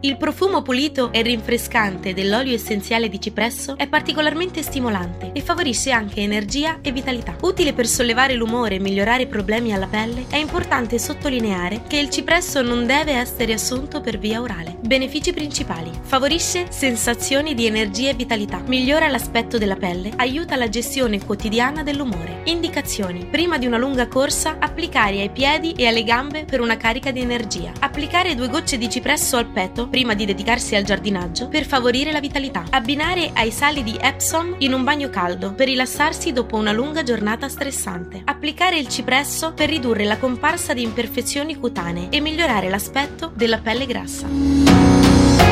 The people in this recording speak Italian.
Il profumo pulito e rinfrescante dell'olio essenziale di cipresso è particolarmente stimolante e favorisce anche energia e vitalità. Utile per sollevare l'umore e migliorare i problemi alla pelle, è importante sottolineare che il cipresso non deve essere assunto per via orale. Benefici principali. Favorisce sensazioni di energia e vitalità. Migliora l'aspetto della pelle. Aiuta la gestione quotidiana dell'umore. Indicazioni. Prima di una lunga corsa, applicare ai piedi e alle gambe per una carica di energia. Applicare due gocce di cipresso al petto prima di dedicarsi al giardinaggio per favorire la vitalità. Abbinare ai sali di Epsom in un bagno caldo per rilassarsi dopo una lunga giornata stressante. Applicare il cipresso per ridurre la comparsa di imperfezioni cutanee e migliorare l'aspetto della pelle grassa.